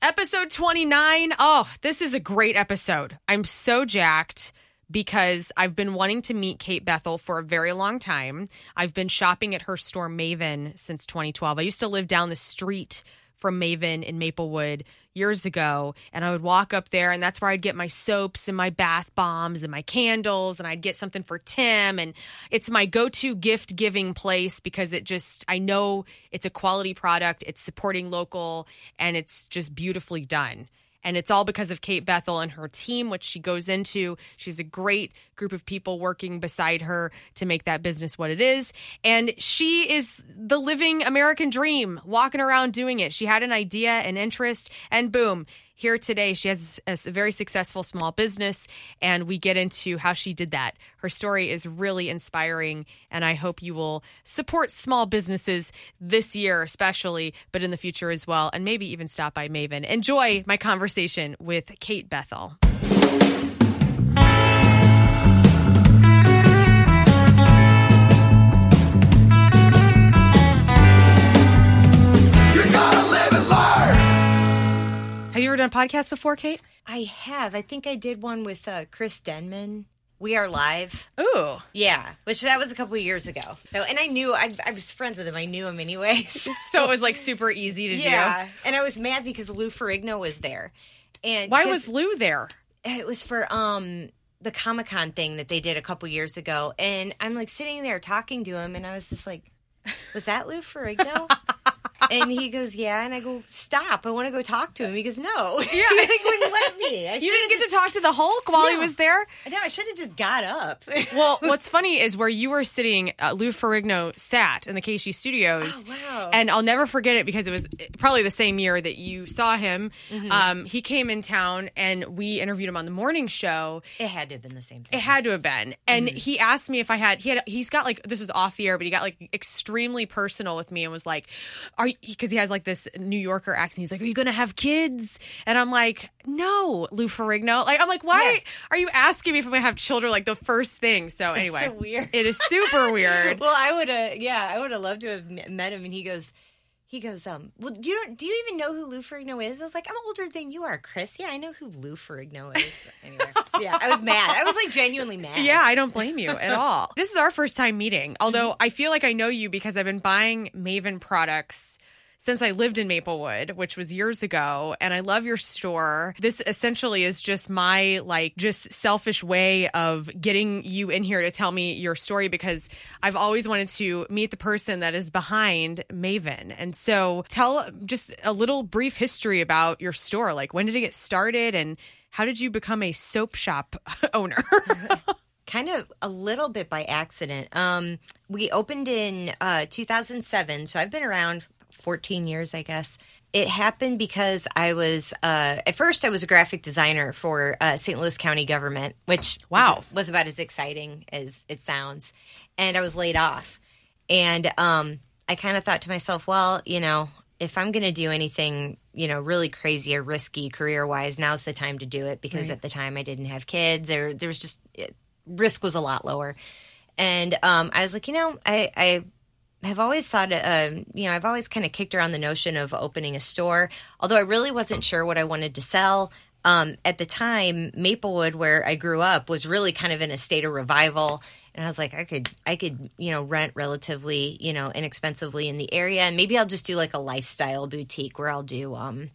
Episode 29. Oh, this is a great episode. I'm so jacked because I've been wanting to meet Kate Bethel for a very long time. I've been shopping at her store Maven since 2012. I used to live down the street from Maven in Maplewood years ago. And I would walk up there, and that's where I'd get my soaps and my bath bombs and my candles. And I'd get something for Tim. And it's my go to gift giving place because it just, I know it's a quality product, it's supporting local, and it's just beautifully done. And it's all because of Kate Bethel and her team, which she goes into. She's a great group of people working beside her to make that business what it is. And she is the living American dream, walking around doing it. She had an idea, an interest, and boom, here today. She has a very successful small business, and we get into how she did that. Her story is really inspiring, and I hope you will support small businesses this year, especially, but in the future as well, and maybe even stop by Maven. Enjoy my conversation with Kate Bethel. A podcast before, Kate? I have. I think I did one with uh, Chris Denman. We are live. Ooh. Yeah, which that was a couple years ago. So, and I knew I, I was friends with him. I knew him anyways. so it was like super easy to yeah. do. And I was mad because Lou Ferrigno was there. And why was Lou there? It was for um the Comic Con thing that they did a couple years ago, and I'm like sitting there talking to him, and I was just like, "Was that Lou Ferrigno?" and he goes, "Yeah," and I go, "Stop! I want to go talk to him." He goes, "No, yeah, he wouldn't let me." I you didn't get just... to talk to the Hulk while no. he was there. No, I should have just got up. well, what's funny is where you were sitting, uh, Lou Ferrigno sat in the KSHE Studios. Oh, wow! And I'll never forget it because it was probably the same year that you saw him. Mm-hmm. Um, he came in town and we interviewed him on the morning show. It had to have been the same. Thing. It had to have been. And mm-hmm. he asked me if I had. He had. He's got like this was off the air, but he got like extremely personal with me and was like, "Are because he has like this New Yorker accent. He's like, "Are you going to have kids?" And I'm like, "No, Lou Ferrigno." Like, I'm like, "Why yeah. are you asking me if I'm to have children?" Like the first thing. So anyway, so weird. It is super weird. well, I would have. Yeah, I would have loved to have met him. And he goes. He goes, um, well, you don't, do you even know who Lou Ferrigno is? I was like, I'm older than you are, Chris. Yeah, I know who Lou Ferrigno is. Anyway, yeah, I was mad. I was like genuinely mad. Yeah, I don't blame you at all. this is our first time meeting, although I feel like I know you because I've been buying Maven products since I lived in Maplewood, which was years ago, and I love your store. This essentially is just my like just selfish way of getting you in here to tell me your story because I've always wanted to meet the person that is behind Maven. And so tell just a little brief history about your store. Like when did it get started and how did you become a soap shop owner? kind of a little bit by accident. Um, we opened in uh, 2007, so I've been around 14 years, I guess. It happened because I was, uh, at first, I was a graphic designer for uh, St. Louis County government, which wow was, about as exciting as it sounds. And I was laid off. And um, I kind of thought to myself, well, you know, if I'm going to do anything, you know, really crazy or risky career wise, now's the time to do it because right. at the time I didn't have kids or there was just, it, risk was a lot lower. And um, I was like, you know, I, I have always thought, uh, you know, I've always kind of kicked around the notion of opening a store, although I really wasn't sure what I wanted to sell. Um, at the time, Maplewood, where I grew up, was really kind of in a state of revival, and I was like, I could, I could, you know, rent relatively, you know, inexpensively in the area, and maybe I'll just do like a lifestyle boutique where I'll do, um,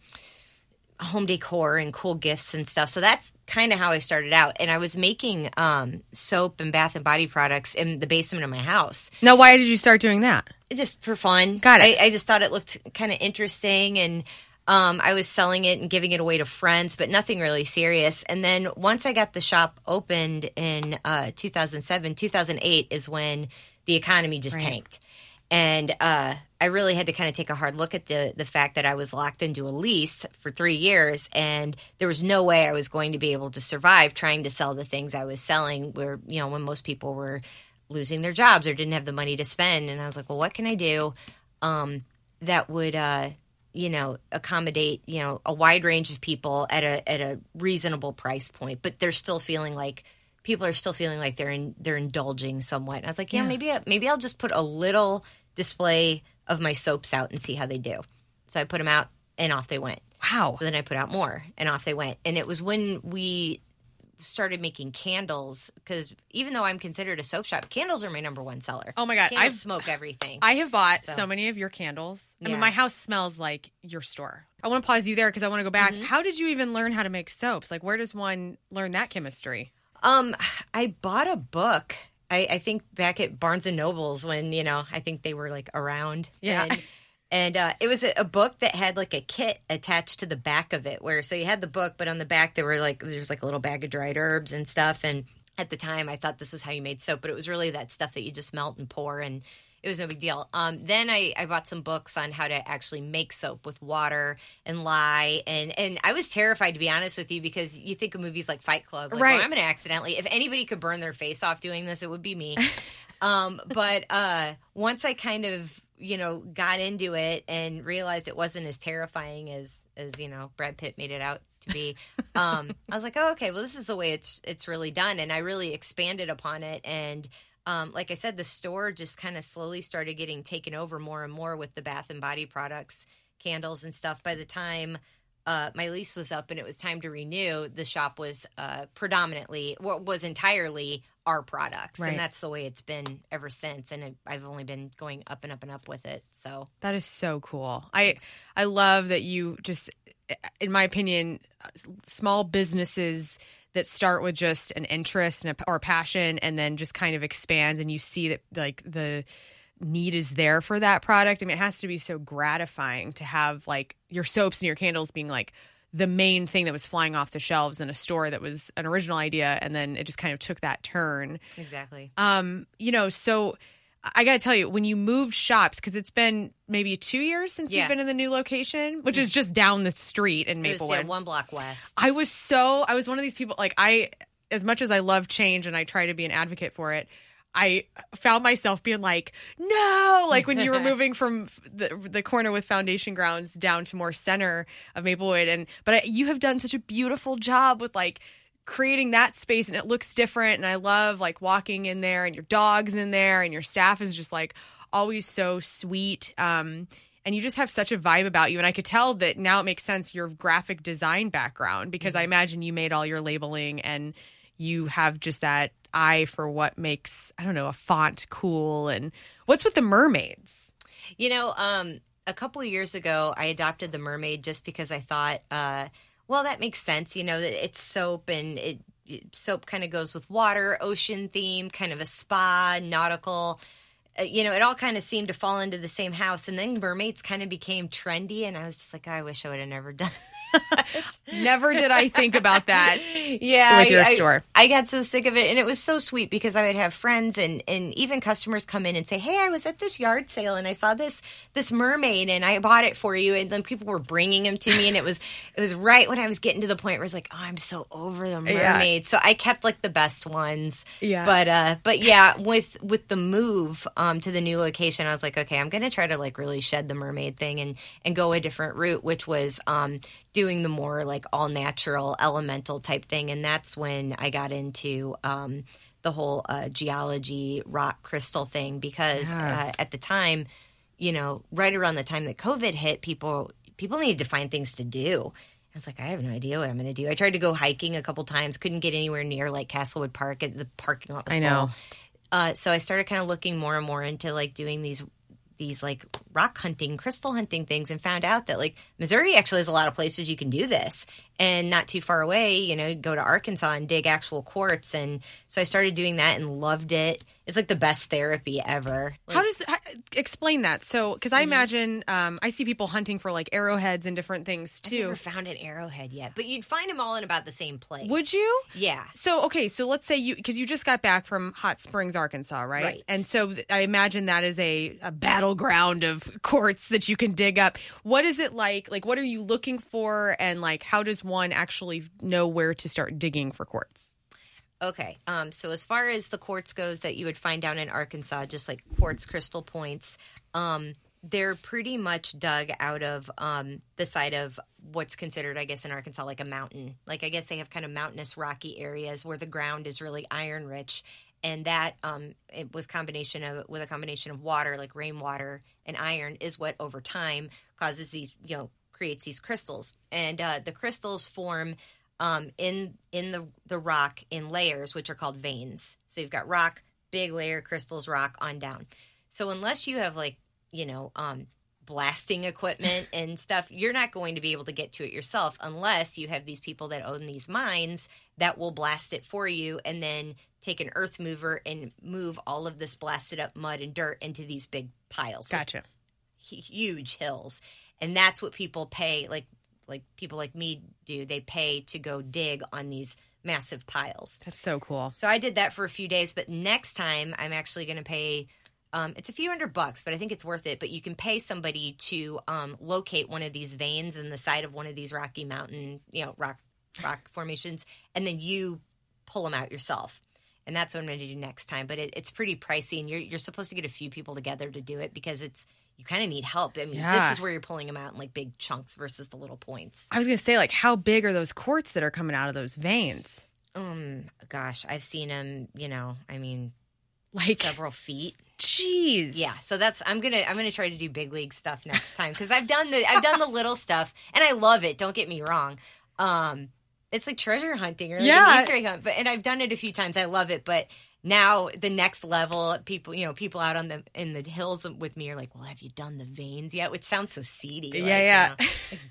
home decor and cool gifts and stuff. So that's kind of how I started out. And I was making um, soap and bath and body products in the basement of my house. Now, why did you start doing that? Just for fun. Got it. I, I just thought it looked kind of interesting and. Um, I was selling it and giving it away to friends, but nothing really serious. And then once I got the shop opened in uh, 2007, 2008 is when the economy just right. tanked. And uh, I really had to kind of take a hard look at the the fact that I was locked into a lease for three years, and there was no way I was going to be able to survive trying to sell the things I was selling. Where you know when most people were losing their jobs or didn't have the money to spend, and I was like, well, what can I do um, that would uh, you know accommodate you know a wide range of people at a at a reasonable price point, but they're still feeling like people are still feeling like they're in, they're indulging somewhat. And I was like, yeah, yeah. maybe maybe I'll just put a little display of my soaps out and see how they do. So I put them out and off they went. Wow. So then I put out more, and off they went. And it was when we started making candles because even though I'm considered a soap shop, candles are my number one seller. Oh my God, I've- smoke everything. I have bought so, So- many of your candles. I Yeah. mean, my house smells like your store. I want to pause you there because I want to go back. Mm-hmm. How did you even learn how to make soaps? Like, where does one learn that chemistry? Um, I bought a book. I, I think back at Barnes and Nobles when you know I think they were like around. Yeah. and, and uh, it was a, a book that had like a kit attached to the back of it, where so you had the book, but on the back there were like there was like a little bag of dried herbs and stuff. And at the time, I thought this was how you made soap, but it was really that stuff that you just melt and pour and. It was no big deal. Um, then I, I bought some books on how to actually make soap with water and lye, and and I was terrified to be honest with you because you think of movies like Fight Club, like, Right. oh, I'm going to accidentally. If anybody could burn their face off doing this, it would be me. um, but uh, once I kind of you know got into it and realized it wasn't as terrifying as as you know Brad Pitt made it out to be, um, I was like, oh, okay, well, this is the way it's it's really done, and I really expanded upon it and. Um, like I said, the store just kind of slowly started getting taken over more and more with the bath and body products, candles and stuff. By the time uh, my lease was up and it was time to renew, the shop was uh, predominantly, well, was entirely our products, Right. and that's the way it's been ever since. And it, I've only been going up and up and up with it. So That is so cool. I I love that you just, in my opinion, uh, small businesses that start with just an interest and a, or passion, and then just kind of expand, and you see that like the need is there for that product. I mean, it has to be so gratifying to have like your soaps and your candles being like the main thing that was flying off the shelves in a store that was an original idea, and then it just kind of took that turn. exactly. Um, you know, so I got to tell you, when you moved shops, because it's been maybe two years since Yeah. you've been in the new location, which is just down the street in It was Maplewood. yeah, one block west. I was so, I was one of these people, like, I, as much as I love change and I try to be an advocate for it, I found myself being like, no, like when you were moving from the, the corner with Foundation Grounds down to more center of Maplewood. And, but I, you have done such a beautiful job with like creating that space and it looks different. And I love like walking in there and your dog's in there and your staff is just like always so sweet. Um, and you just have such a vibe about you. And I could tell that now it makes sense your graphic design background because I imagine you made all your labeling and you have just that eye for what makes, I don't know, a font cool. And what's with the mermaids? You know, um, a couple of years ago, I adopted the mermaid just because I thought, uh, well, that makes sense. You know, that it's soap and it, soap kind of goes with water, ocean theme, kind of a spa, nautical. Uh, you know, it all kind of seemed to fall into the same house. And then mermaids kind of became trendy, and I was just like, I wish I would have never done. Never did I think about that. yeah With your I, I- store. I, got so sick of it and it was so sweet because i would have friends and and even customers come in and say hey i was at this yard sale and i saw this this mermaid and i bought it for you and then people were bringing them to me and it was it was right when i was getting to the point where it's like oh i'm so over the Yeah. mermaid so i kept like the best ones Yeah. but uh but yeah with with the move um to the new location i was like okay i'm gonna try to like really shed the mermaid thing and and go a different route which was um doing the more like all natural elemental type thing and that's when i got into um the whole uh, geology rock crystal thing because Yeah. uh, at the time you know right around the time that covid hit people people needed to find things to do I was like, I have no idea what I'm going to do. I tried to go hiking a couple times, couldn't get anywhere near like Castlewood Park. And the parking lot was I know. Uh, so I started kind of looking more and more into like doing these these like rock hunting, crystal hunting things, and found out that like Missouri actually has a lot of places you can do this, and not too far away, you know, go to Arkansas and dig actual quartz, and so I started doing that and loved it. It's like the best therapy ever. Like, How does how, explain that? So, because Mm-hmm. I imagine um, I see people hunting for like arrowheads and different things too. I've never found an arrowhead yet, but you'd find them all in about the same place. Would you? Yeah. So okay, so let's say you because you just got back from Hot Springs, Arkansas, right? Right. And so th- I imagine that is a, a battleground of quartz that you can dig up. What is it like? Like, what are you looking for, and like, how does one actually know where to start digging for quartz? Okay. Um, so as far as the quartz goes that you would find down in Arkansas, just like quartz crystal points, um, they're pretty much dug out of um, the side of what's considered, I guess, in Arkansas, like a mountain. Like I guess they have kind of mountainous, rocky areas where the ground is really iron rich, and that um, it, with combination of with a combination of water, like rainwater and iron, is what over time causes these, you know, creates these crystals, and uh, the crystals form um, in in the the rock in layers, which are called veins. So you've got rock, big layer, crystals, rock on down. So unless you have like you know um, blasting equipment and stuff, you're not going to be able to get to it yourself unless you have these people that own these mines that will blast it for you and then take an earth mover and move all of this blasted up mud and dirt into these big piles. Gotcha. hu- huge hills. And that's what people pay like like people like me do. They pay to go dig on these massive piles. That's so cool. So I did that for a few days, but next time I'm actually going to pay. Um, it's a few hundred bucks, but I think it's worth it. But you can pay somebody to um, locate one of these veins in the side of one of these rocky mountain, you know, rock rock formations, and then you pull them out yourself. And that's what I'm going to do next time. But it, it's pretty pricey, and you're you're supposed to get a few people together to do it because it's you kind of need help. I mean, Yeah. this is where you're pulling them out in like big chunks versus the little points. I was gonna say, like, how big are those quartz that are coming out of those veins? Um, gosh, I've seen them. You know, I mean, Like, several feet. jeez. Yeah, so that's I'm gonna I'm gonna try to do big league stuff next time because I've done the I've done the little stuff and I love it. Don't get me wrong. Um, it's like treasure hunting or like Yeah. an Easter egg hunt, but and I've done it a few times. I love it, but now the next level, people you know people out on the in the hills with me are like, well, have you done the veins yet? Which sounds so seedy. like, Yeah, yeah.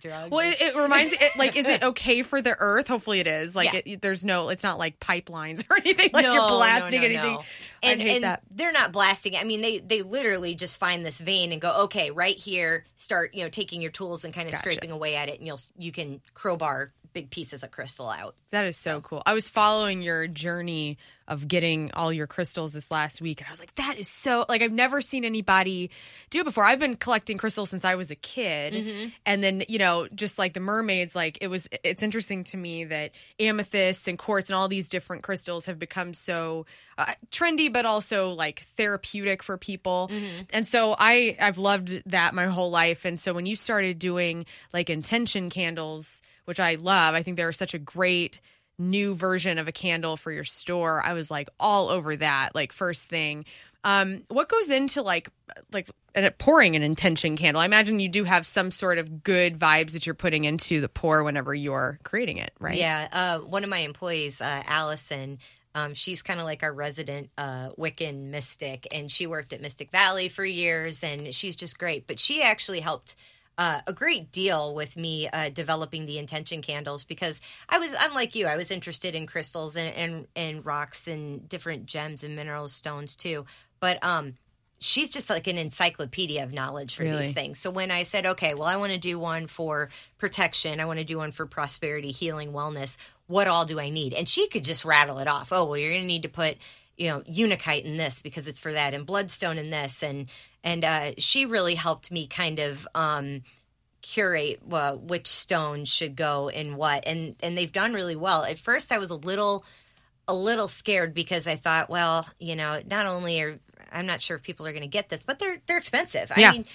you know, like. Well, it, it reminds it like, is it okay for the Earth? Hopefully, it is. Like, Yeah. it, there's no, it's not like pipelines or anything. Like no, you're blasting no, anything. no. I'd And, and that. they're not blasting. I mean, they they literally just find this vein and go, okay, right here, start you know taking your tools and kind of Gotcha. scraping away at it, and you'll you can crowbar big pieces of crystal out. That is so cool. I was following your journey of getting all your crystals this last week, and I was like, that is so like I've never seen anybody do it before. I've been collecting crystals since I was a kid, Mm-hmm. and then you know, just like the mermaids, like it was. It's interesting to me that amethysts and quartz and all these different crystals have become so uh, trendy, but also like therapeutic for people. Mm-hmm. And so I I've loved that my whole life. And so when you started doing like intention candles, which I love, I think they're such a great new version of a candle for your store. I was like all over that, like first thing. Um, what goes into like like uh, pouring an intention candle? I imagine you do have some sort of good vibes that you're putting into the pour whenever you're creating it, right? Yeah, uh, one of my employees, uh, Allison. Um, she's kind of like our resident uh, Wiccan mystic, and she worked at Mystic Valley for years, and she's just great. But she actually helped uh, a great deal with me uh, developing the intention candles because I was I'm like you I was interested in crystals and and, and rocks and different gems and minerals stones too. But um she's just like an encyclopedia of knowledge for Really? these things. So when I said okay well I want to do one for protection I want to do one for prosperity healing wellness what all do I need? And she could just rattle it off. Oh well you're gonna need to put you know unakite in this because it's for that and bloodstone in this and and uh, she really helped me kind of um, curate uh, which stone should go in what. And and they've done really well. At first i was a little a little scared because i thought well you know not only are i'm not sure if people are going to get this but they're they're expensive. Yeah. i mean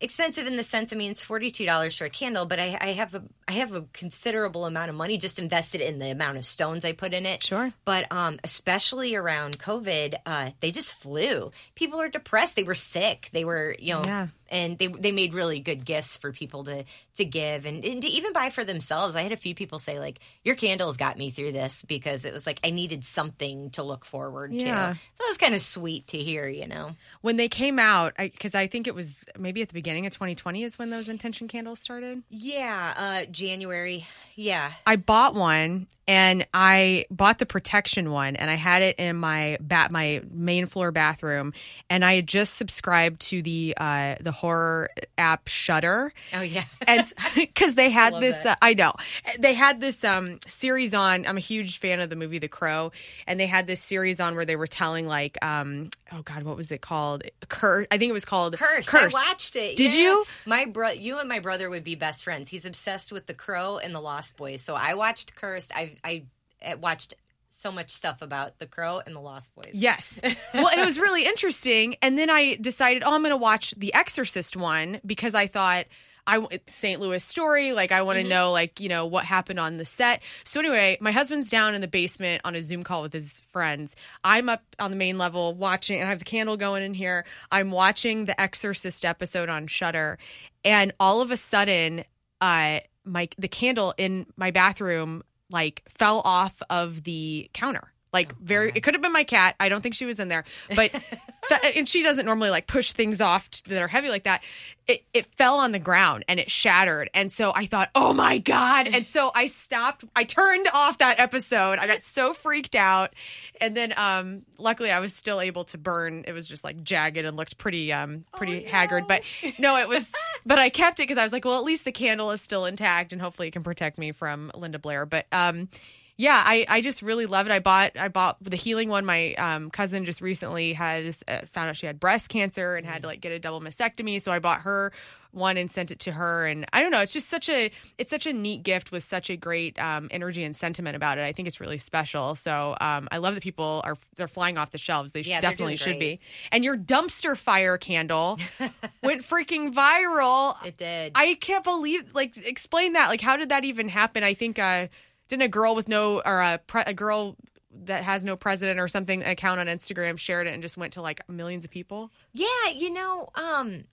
expensive in the sense i mean it's $42 for a candle but I, I have a i have a considerable amount of money just invested in the amount of stones i put in it Sure. but um, especially around COVID, uh, they just flew. People are depressed. They were sick. They were, you know, Yeah. And they they made really good gifts for people to to give and, and to even buy for themselves. I had a few people say like, "Your candles got me through this," because it was like I needed something to look forward Yeah. to. So it was kind of sweet to hear, you know. When they came out, because I, think it was maybe at the beginning of 2020 is when those intention candles started. Yeah, uh, January. Yeah, I bought one and I bought the protection one and I had it in my bat my main floor bathroom and I had just subscribed to the uh the horror app Shudder oh yeah, and because they had Love this uh, I know. They had this um series on I'm a huge fan of the movie The Crow and they had this series on where they were telling like um oh god what was it called Curse I think it was called Cursed. Curse I watched it. Did yeah. you? My bro, you and my brother would be best friends. He's obsessed with The Crow and The Lost Boys. So I watched Cursed. I I uh, watched so much stuff about The Crow and The Lost Boys. Yes. Well, and it was really interesting. And then I decided, oh, I'm going to watch the Exorcist one because I thought I St. Louis story. Like I want to know, like you know, what happened on the set. So anyway, my husband's down in the basement on a Zoom call with his friends. I'm up on the main level watching, and I have the candle going in here. I'm watching the Exorcist episode on Shudder, and all of a sudden uh, my the candle in my bathroom like fell off of the counter. Like very, it could have been my cat. I don't think she was in there, but and she doesn't normally like push things off that are heavy like that. It it fell on the ground and it shattered, and so I thought, oh my god! And so I stopped. I turned off that episode. I got so freaked out, and then um, luckily I was still able to burn. It was just like jagged and looked pretty um pretty no. haggard, but no, it was. but I kept it because I was like, well, at least the candle is still intact, and hopefully it can protect me from Linda Blair. But um yeah, I, I just really love it. I bought I bought the healing one. My um, cousin just recently has uh, found out she had breast cancer and had to like get a double mastectomy, so I bought her one and sent it to her. And I don't know, it's just such a it's such a neat gift with such a great um, energy and sentiment about it. I think it's really special. So um, I love that people are they're flying off the shelves. They Yeah, definitely should be. And your dumpster fire candle went freaking viral. It did. I can't believe like explain that. Like how did that even happen? I think uh didn't a girl with no or a pre- a girl that has no president or something account on Instagram shared it and just went to like millions of people. yeah, you know, um,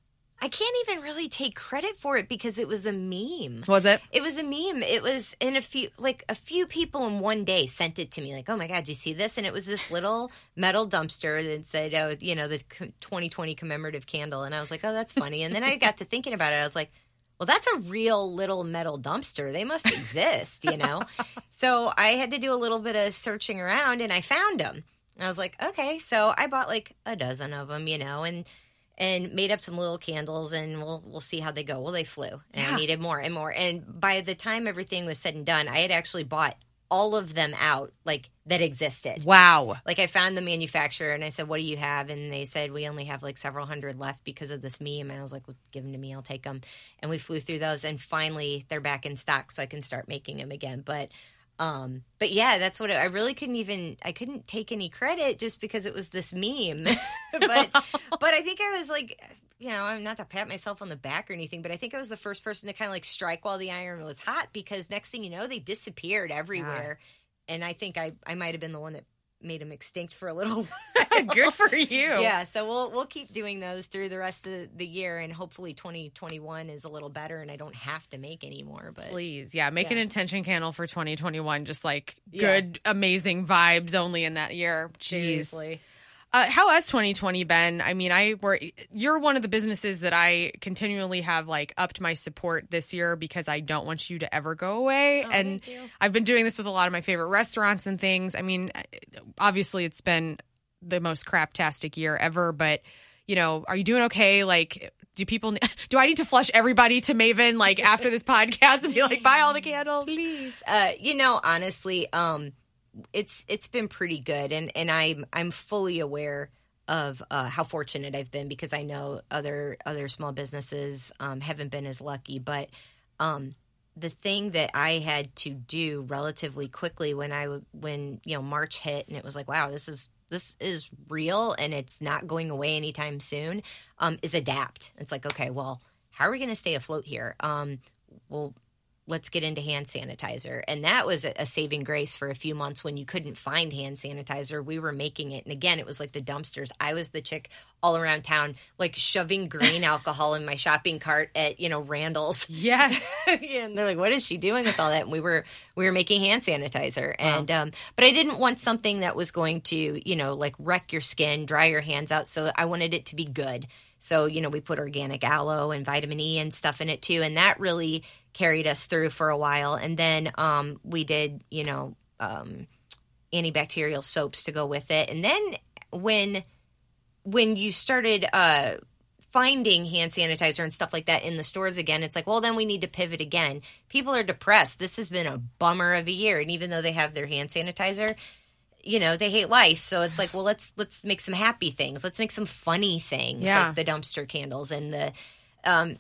I can't even really take credit for it because it was a meme. Was it? It was a meme. It was in a few, like a few people in one day sent it to me. Like, oh my god, do you see this? And it was this little metal dumpster that said, oh, you know, the 2020 commemorative candle. And I was like, oh, that's funny. And then I got to thinking about it. I was like, well, that's a real little metal dumpster. They must exist, you know. so I had to do a little bit of searching around, and I found them. And I was like, okay. So I bought like a dozen of them, you know, and and made up some little candles and we'll we'll see how they go. Well, they flew. And Yeah. I needed more and more. And by the time everything was said and done, I had actually bought all of them out like that existed. Wow. Like I found the manufacturer and I said, "What do you have?" And they said, "We only have like several hundred left because of this meme." And I was like, well, "Give them to me. I'll take them." And we flew through those, and finally they're back in stock, so I can start making them again. But, um, but yeah, that's what it, I really couldn't even. I couldn't take any credit just because it was this meme. but, but I think I was like. You know, I'm not to pat myself on the back or anything, but I think I was the first person to kind of like strike while the iron was hot because next thing you know, they disappeared everywhere and I think I I might have been the one that made them extinct for a little while. Good for you. Yeah, so we'll we'll keep doing those through the rest of the year, and hopefully 2021 is a little better, and I don't have to make anymore. But Please, yeah, make an intention candle for 2021. Just like Yeah. good, amazing vibes only in that year. Jeez. seriously, Uh, how has 2020 been? I mean, I were you're one of the businesses that I continually have like upped my support this year because I don't want you to ever go away. and Oh, you. I've been doing this with a lot of my favorite restaurants and things. I mean, obviously it's been the most craptastic year ever, but you know, are you doing okay? Like, do people do I need to flush everybody to Maven like after this podcast and be like, buy all the candles? please. Uh, you know, honestly, um, it's it's been pretty good, and and I'm I'm fully aware of uh, how fortunate I've been because I know other other small businesses um, haven't been as lucky, but um, the thing that I had to do relatively quickly when I when you know March hit and it was like wow this is this is real and it's not going away anytime soon um, is adapt. It's like okay well how are we going to stay afloat here? Um, well let's get into hand sanitizer. And that was a saving grace for a few months when you couldn't find hand sanitizer. We were making it. And again, it was like the dumpsters. I was the chick all around town, like shoving green alcohol in my shopping cart at, you know, Randall's. Yes. Yeah, and they're like, "What is she doing with all that?" And we were we were making hand sanitizer, and um, but I didn't want something that was going to you know like wreck your skin, dry your hands out. So I wanted it to be good. So you know we put organic aloe and vitamin E and stuff in it too, and that really carried us through for a while. And then um, we did you know um, antibacterial soaps to go with it, and then when when you started uh finding hand sanitizer and stuff like that in the stores again it's like well then we need to pivot again. People are depressed. This has been a bummer of a year. And even though they have their hand sanitizer you know they hate life. So it's like well let's let's make some happy things. Let's make some funny things Yeah. like the dumpster candles and the um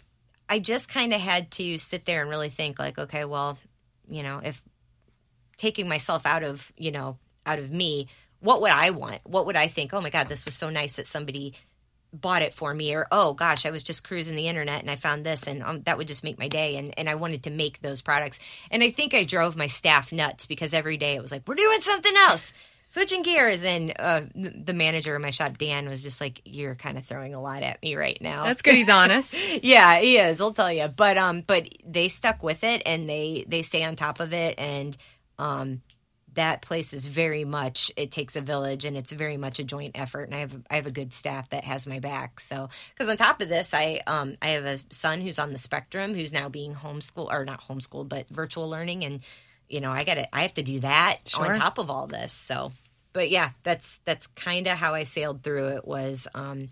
i just kind of had to sit there and really think like okay well you know if taking myself out of you know out of me what would i want? What would i think oh my god this was so nice that somebody bought it for me or oh gosh i was just cruising the internet and i found this and um, that would just make my day and, and i wanted to make those products. And i think i drove my staff nuts because every day it was like we're doing something else switching gears, and uh, the manager of my shop, Dan, was just like, "You're kind of throwing a lot at me right now." That's good. He's honest. yeah, he is. I'll tell you. But um, but they stuck with it, and they they stay on top of it, and um, that place is very much it takes a village and it's very much a joint effort and I have I have a good staff that has my back so because on top of this I um I have a son who's on the spectrum who's now being homeschooled or not homeschooled but virtual learning and you know I got to I have to do that Sure. on top of all this so but yeah that's that's kind of how I sailed through it was um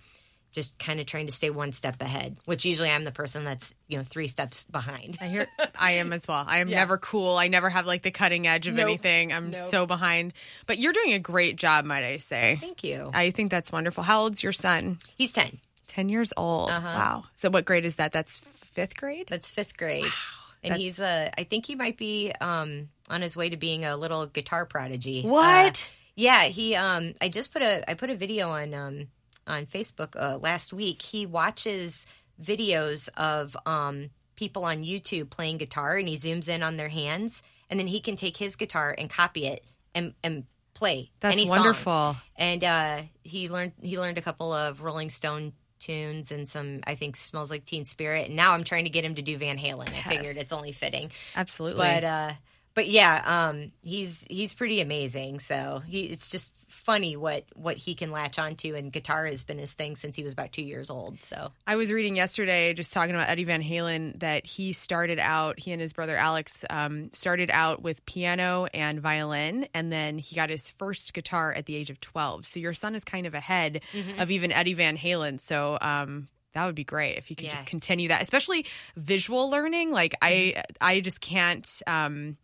just kind of trying to stay one step ahead which usually I'm the person that's you know three steps behind I hear I am as well. I am Yeah. never cool. I never have like the cutting edge of Nope. anything. I'm Nope. so behind. But you're doing a great job, might I say. thank you I think that's wonderful. How old's your son? he's 10 10 years old. Uh-huh. Wow. So what grade is that? That's 5th grade? That's fifth grade. And That's- he's uh I think he might be um on his way to being a little guitar prodigy. What? Uh, yeah, he um I just put a I put a video on um on Facebook uh, last week. He watches videos of um people on YouTube playing guitar and he zooms in on their hands and then he can take his guitar and copy it and and play That's any song. wonderful. And uh, he learned he learned a couple of Rolling Stone tunes and some I think smells like Teen Spirit. And now I'm trying to get him to do Van Halen. I figured it's only fitting. Absolutely. But uh but yeah, um he's he's pretty amazing. So he it's just funny what what he can latch onto and guitar has been his thing since he was about 2 years old. So I was reading yesterday, just talking about Eddie Van Halen, that he started out, he and his brother Alex um, started out with piano and violin, and then he got his first guitar at the age of 12. So your son is kind of ahead Mm-hmm. of even Eddie Van Halen. So, um, that would be great if you could Yeah. just continue that, especially visual learning. Like I, Mm-hmm. I just can't. Um,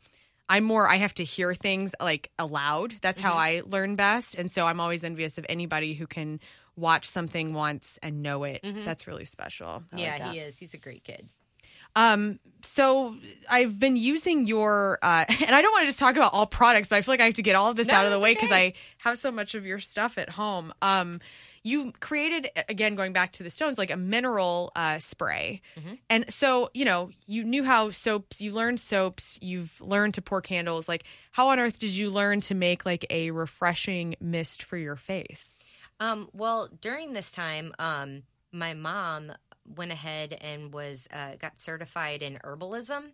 I'm more. I have to hear things like aloud. That's Mm-hmm. how I learn best, and so I'm always envious of anybody who can watch something once and know it. That's really special. I Mm-hmm. yeah, that. he is. He's a great kid. Um, so I've been using your, uh, and I don't want to just talk about all products, but I feel like I have to get all of this No, out of the way because okay. I have so much of your stuff at home. Um, you created again going back to the stones like a mineral uh, spray Mm-hmm. and so you know you knew how soaps you learned soaps you've learned to pour candles like how on earth did you learn to make like a refreshing mist for your face Um, well, during this time, um, my mom went ahead and was uh, got certified in herbalism.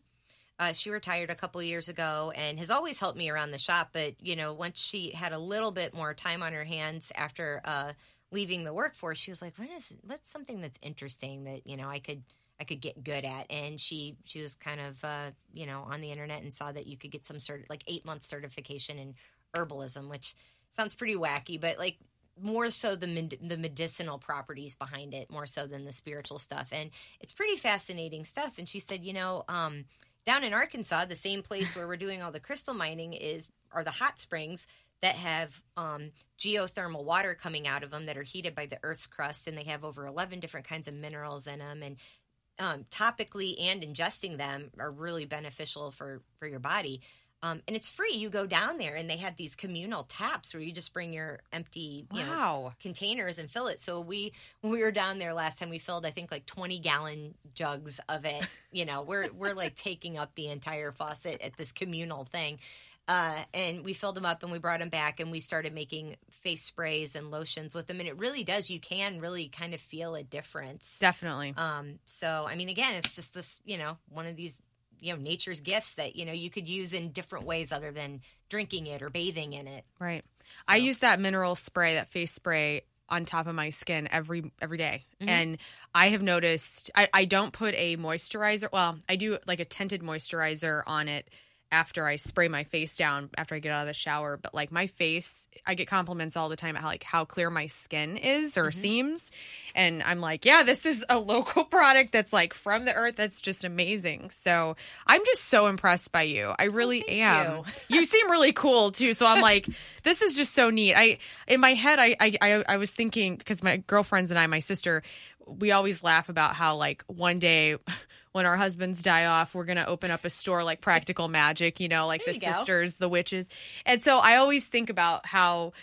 Uh, she retired a couple years ago and has always helped me around the shop. But you know, once she had a little bit more time on her hands after uh, leaving the workforce, she was like, "What is what's something that's interesting that you know I could." I could get good at, and she she was kind of uh, you know on the internet and saw that you could get some sort of like eight month certification in herbalism, which sounds pretty wacky, but like more so the med- the medicinal properties behind it, more so than the spiritual stuff, and it's pretty fascinating stuff. And she said, you know, um, down in Arkansas, the same place where we're doing all the crystal mining is are the hot springs that have um, geothermal water coming out of them that are heated by the Earth's crust, and they have over eleven different kinds of minerals in them, and um, topically and ingesting them are really beneficial for for your body. Um, and it's free. You go down there, and they have these communal taps where you just bring your empty, you know, Wow. containers and fill it. So we we were down there last time, we filled I think like twenty gallon jugs of it. You know, we're we're like taking up the entire faucet at this communal thing. Uh, and we filled them up and we brought them back and we started making face sprays and lotions with them. And it really does. You can really kind of feel a difference. definitely Um, so I mean, again, it's just this, you know, one of these, you know, nature's gifts that you know you could use in different ways other than drinking it or bathing in it. Right. I use that mineral spray, that face spray on top of my skin every every day. And I have noticed I, I don't put a moisturizer well, I do like a tinted moisturizer on it after I spray my face down after I get out of the shower. But like my face, I get compliments all the time at how like how clear my skin is or mm-hmm. seems. And I'm like, yeah, this is a local product that's like from the earth. That's just amazing. So I'm just so impressed by you. I oh, really am. You. seem really cool too. So I'm like, this is just so neat. I in my head, I I I, I was thinking because my girlfriends and I, my sister, we always laugh about how like one day. When our husbands die off, we're gonna open up a store like Practical Magic, you know, like There the you go. sisters, the witches. And so I always think about how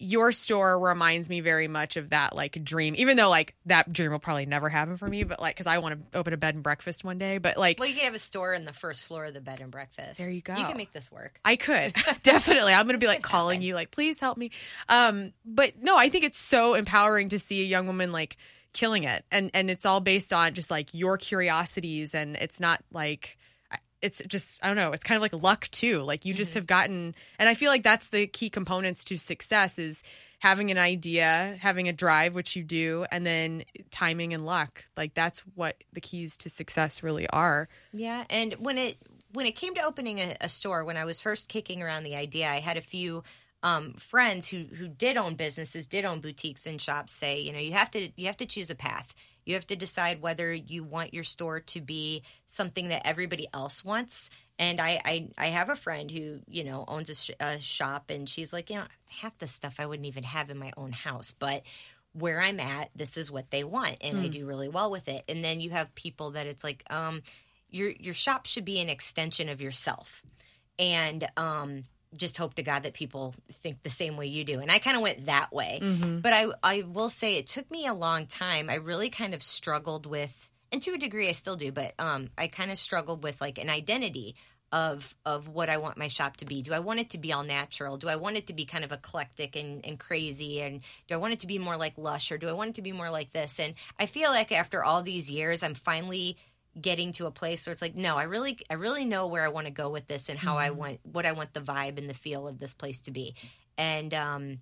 your store reminds me very much of that like dream even though like that dream will probably never happen for me but like because i want to open a bed and breakfast one day but like Well, you could have a store in the first floor of the bed and breakfast. There you go. You can make this work. I could definitely. I'm going to be like calling you, like, please help me. Um, but no, I think it's so empowering to see a young woman like killing it, and and it's all based on just like your curiosities, and it's not like it's just I don't know. It's kind of like luck too. Like you just mm-hmm. have gotten, and I feel like that's the key components to success is having an idea, having a drive, which you do, and then timing and luck. Like that's what the keys to success really are. Yeah, and when it when it came to opening a, a store, when I was first kicking around the idea, I had a few um, friends who who did own businesses, did own boutiques and shops. Say, you know, you have to you have to choose a path. You have to decide whether you want your store to be something that everybody else wants. And I, I, I have a friend who, you know, owns a, sh- a shop, and she's like, you know, half the stuff I wouldn't even have in my own house, but where I'm at, this is what they want, and I do really well with it. And then you have people that it's like, um, your your shop should be an extension of yourself, and um, just hope to God that people think the same way you do. And I kind of went that way, but I I will say it took me a long time. I really kind of struggled with, and to a degree I still do, but um, I kind of struggled with like an identity of of what I want my shop to be. Do I want it to be all natural? Do I want it to be kind of eclectic and, and crazy? And do I want it to be more like lush or do I want it to be more like this? And I feel like after all these years I'm finally getting to a place where it's like, no, I really I really know where I want to go with this and how I want what I want the vibe and the feel of this place to be. And um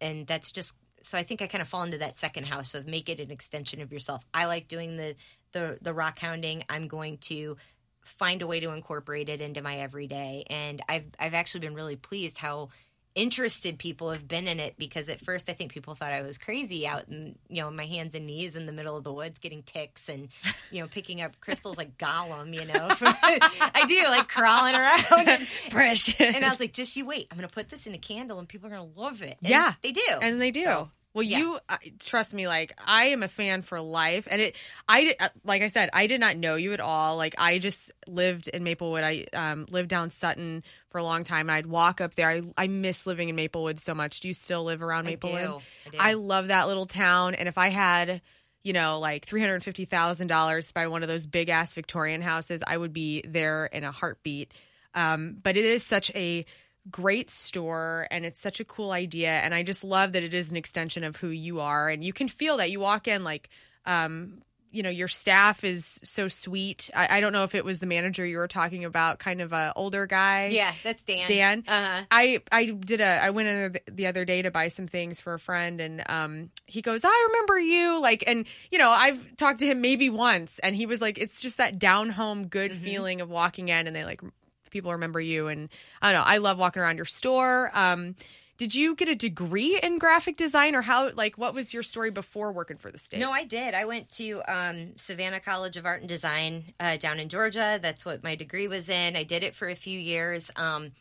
and that's just so I think I kind of fall into that second house of make it an extension of yourself. I like doing the the the rock hounding. I'm going to find a way to incorporate it into my everyday and I've I've actually been really pleased how interested people have been in it because at first I think people thought I was crazy out in you know my hands and knees in the middle of the woods getting ticks and you know picking up crystals like Gollum you know I do like crawling around and, Precious. and I was like just you wait I'm gonna put this in a candle and people are gonna love it And Yeah. they do and they do. So, well, yeah. you uh, trust me. Like I am a fan for life, and it. I uh, like I said, I did not know you at all. Like I just lived in Maplewood. I um, lived down Sutton for a long time, and I'd walk up there. I I miss living in Maplewood so much. Do you still live around I Maplewood? do. I do. I love that little town, and if I had. You know, like three hundred fifty thousand dollars to buy one of those big ass Victorian houses, I would be there in a heartbeat. Um, but it is such a great store and it's such a cool idea and i just love that it is an extension of who you are and you can feel that. You walk in like um you know your staff is so sweet. I, I don't know if it was the manager you were talking about kind of a older guy. Yeah that's Dan. Dan. uh-huh. I I did a I went in the- the other day to buy some things for a friend and um he goes I remember you like and you know I've talked to him maybe once and he was like it's just that down home good feeling of walking in and they like people remember you and I don't know I love walking around your store um did you get a degree in graphic design or how like what was your story before working for the state No, I did. I went to um, Savannah College of Art and Design uh, down in Georgia. That's what my degree was in. I did it for a few years. Um,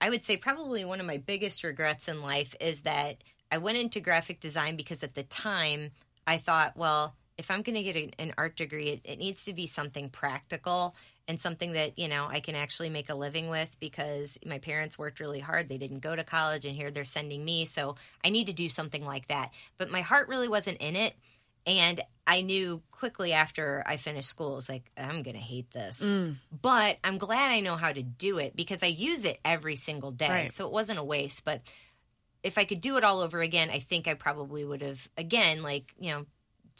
I would say probably one of my biggest regrets in life is that I went into graphic design because at the time I thought, well, if I'm going to get an, art degree, it, it needs to be something practical and something that you know I can actually make a living with because my parents worked really hard. They didn't go to college, and here they're sending me, so I need to do something like that. But my heart really wasn't in it, and I knew quickly after I finished school, I was like, I'm gonna hate this. Mm. But I'm glad I know how to do it because I use it every single day, Right. so it wasn't a waste. But if I could do it all over again, I think I probably would have again, like you know,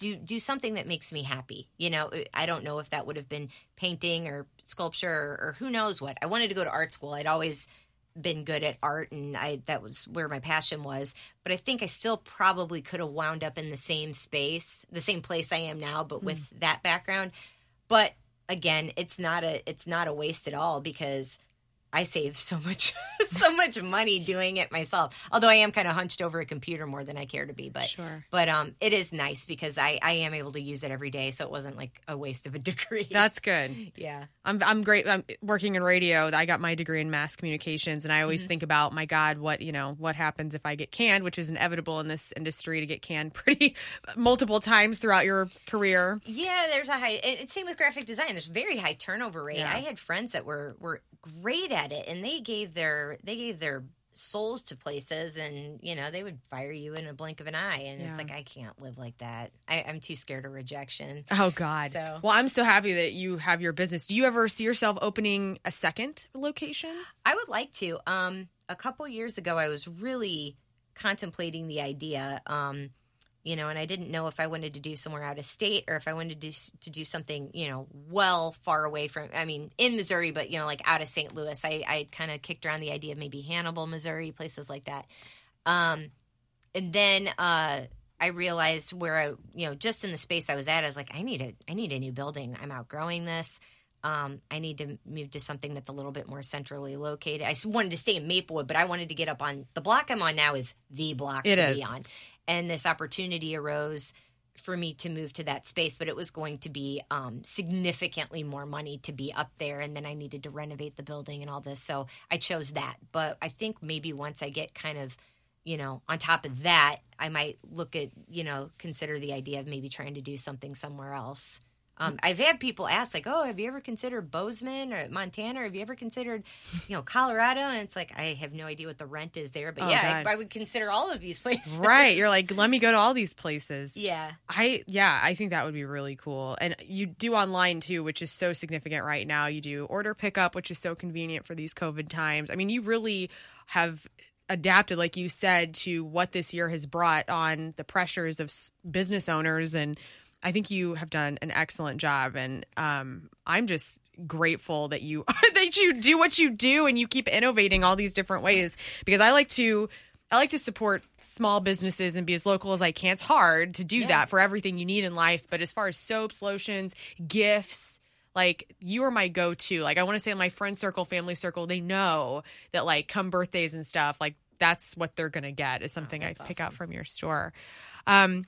do do something that makes me happy. You know, uh, I don't know if that would have been painting or sculpture or, or who knows what. I wanted to go to art school. I'd always been good at art and I that was where my passion was. But I think I still probably could have wound up in the same space, the same place I am now, but with mm. that background. But again, it's not a it's not a waste at all because I save so much so much money doing it myself. Although I am kind of hunched over a computer more than I care to be, but Sure. but um it is nice because I I am able to use it every day, so it wasn't like a waste of a degree. that's good yeah. I'm I'm great. I'm working in radio. I got my degree in mass communications, and I always think about, my God, what you know, what happens if I get canned, which is inevitable in this industry to get canned pretty multiple times throughout your career. Yeah, there's a high. and It's same with graphic design. There's very high turnover rate. Yeah. I had friends that were were great at it, and they gave their they gave their souls to places and you know they would fire you in a blink of an eye and Yeah. it's like i can't live like that I, i'm too scared of rejection Oh God. So- Well, I'm so happy that you have your business. Do you ever see yourself opening a second location? I would like to. Um, a couple years ago, I was really contemplating the idea, um, you know, and I didn't know if I wanted to do somewhere out of state or if I wanted to do, to do something, you know, well far away from, I mean, in Missouri, but, you know, like out of St. Louis. I, I kind of kicked around the idea of maybe Hannibal, Missouri, places like that. Um, and then uh, I realized where I, you know, just in the space I was at, I was like, I need a, I need a new building. I'm outgrowing this. Um, I need to move to something that's a little bit more centrally located. I wanted to stay in Maplewood, but I wanted to get up on the block I'm on now is the block It to is. be on. And this opportunity arose for me to move to that space, but it was going to be um, significantly more money to be up there. And then I needed to renovate the building and all this. So I chose that. But I think maybe once I get kind of you know, on top of that, I might look at, you know, consider the idea of maybe trying to do something somewhere else. Um, I've had people ask, like, "Oh, have you ever considered Bozeman or Montana? Or have you ever considered, you know, Colorado?" And it's like I have no idea what the rent is there, but Oh, yeah, I, I would consider all of these places. Right. You're like, let me go to all these places. yeah, I yeah, I think that would be really cool. And you do online too, which is so significant right now. You do order pickup, which is so convenient for these COVID times. I mean, you really have adapted like you said to what this year has brought on the pressures of business owners and I think you have done an excellent job and um I'm just grateful that you that you do what you do and you keep innovating all these different ways because I like to I like to support small businesses and be as local as I can. It's hard to do that for everything you need in life, but as far as soaps, lotions, gifts, like you are my go-to. Like I want to say my friend circle, family circle, they know that like come birthdays and stuff, like that's what they're going to get is something I that's pick awesome. out from your store. Um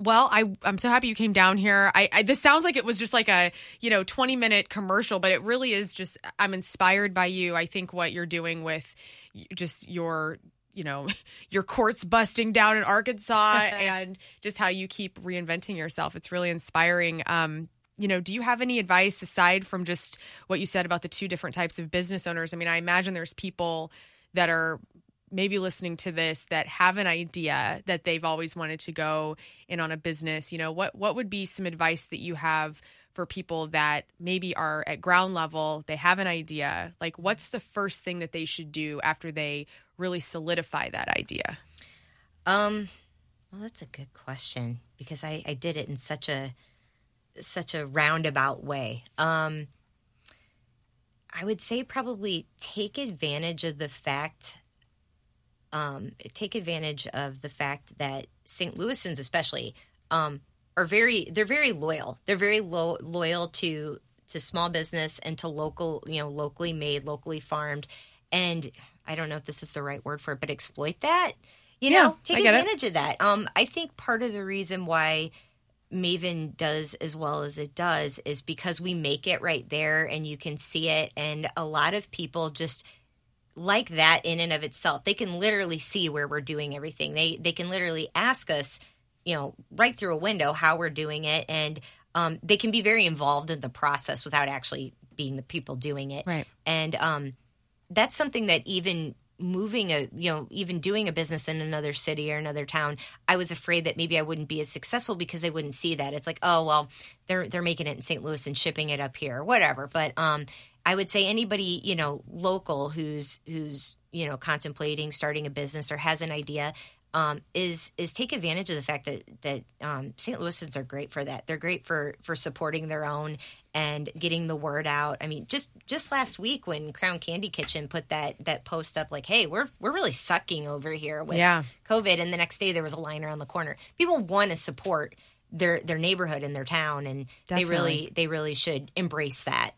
well, I I'm so happy you came down here. I, I this sounds like it was just like a you know 20 minute commercial, but it really is just I'm inspired by you. I think what you're doing with just your you know your courts busting down in Arkansas and just how you keep reinventing yourself. It's really inspiring. Um, you know, do you have any advice aside from just what you said about the two different types of business owners? I mean, I imagine there's people that are maybe listening to this that have an idea that they've always wanted to go in on a business you know what what would be some advice that you have for people that maybe are at ground level they have an idea like what's the first thing that they should do after they really solidify that idea Um, well, that's a good question because I, I did it in such a such a roundabout way. Um, I would say probably take advantage of the fact, um, take advantage of the fact that St. Louisans, especially, um, are very they're very loyal. They're very lo- loyal to to small business and to local, you know, locally made, locally farmed, and I don't know if this is the right word for it, but exploit that. You Yeah, know, take get it. advantage of that. Um, I think part of the reason why Maven does as well as it does is because we make it right there and you can see it. And a lot of people just like that in and of itself. They can literally see where we're doing everything. They they can literally ask us, you know, right through a window how we're doing it, and um, they can be very involved in the process without actually being the people doing it. Right. And um, that's something that even moving a you know even doing a business in another city or another town i was afraid that maybe i wouldn't be as successful because they wouldn't see that it's like oh well they're they're making it in st louis and shipping it up here or whatever but um i would say anybody you know local who's who's you know contemplating starting a business or has an idea um, is is take advantage of the fact that that um, St. Louisans are great for that. They're great for for supporting their own and getting the word out. I mean, just just last week when Crown Candy Kitchen put that that post up, like, "Hey, we're we're really sucking over here with Yeah. COVID," and the next day there was a line around the corner. People want to support their their neighborhood and their town, and they really they really should embrace that.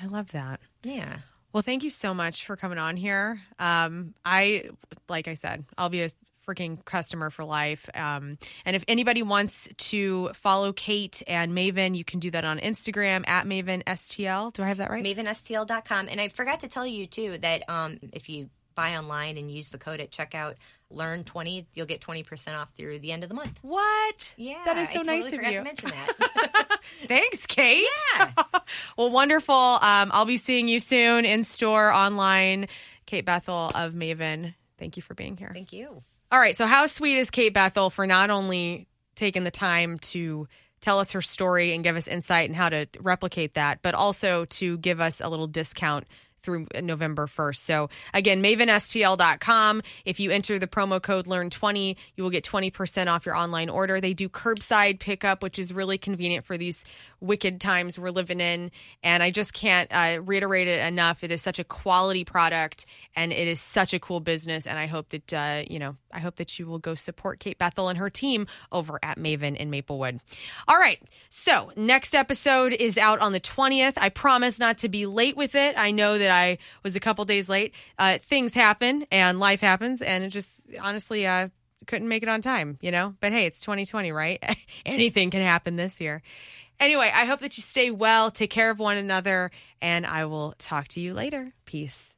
I love that Yeah. Well, thank you so much for coming on here. Um, I, like I said, I'll be a freaking customer for life. Um, and if anybody wants to follow Kate and Maven, you can do that on Instagram at Maven STL. Do I have that right? mavenstl.com and i forgot to tell you too that um, if you buy online and use the code at checkout learn 20 you'll get 20% off through the end of the month What? yeah that is so I totally nice of forgot you. to mention that Thanks, Kate. Yeah. well, wonderful. Um, I'll be seeing you soon in store, online. Kate Bethel of Maven, thank you for being here. Thank you. All right. So, how sweet is Kate Bethel for not only taking the time to tell us her story and give us insight and how to replicate that, but also to give us a little discount through November 1st. So again, mavenstl.com. If you enter the promo code learn20, you will get 20% off your online order. They do curbside pickup, which is really convenient for these wicked times we're living in. And I just can't uh, reiterate it enough. It is such a quality product and it is such a cool business. And I hope that, uh, you know, I hope that you will go support Kate Bethel and her team over at Maven in Maplewood. All right. So next episode is out on the 20th. I promise not to be late with it. I know that I was a couple days late. Uh, things happen and life happens, and it just honestly, uh, couldn't make it on time, you know? But hey, it's 2020, right? Anything can happen this year. Anyway, I hope that you stay well, take care of one another, and I will talk to you later. Peace.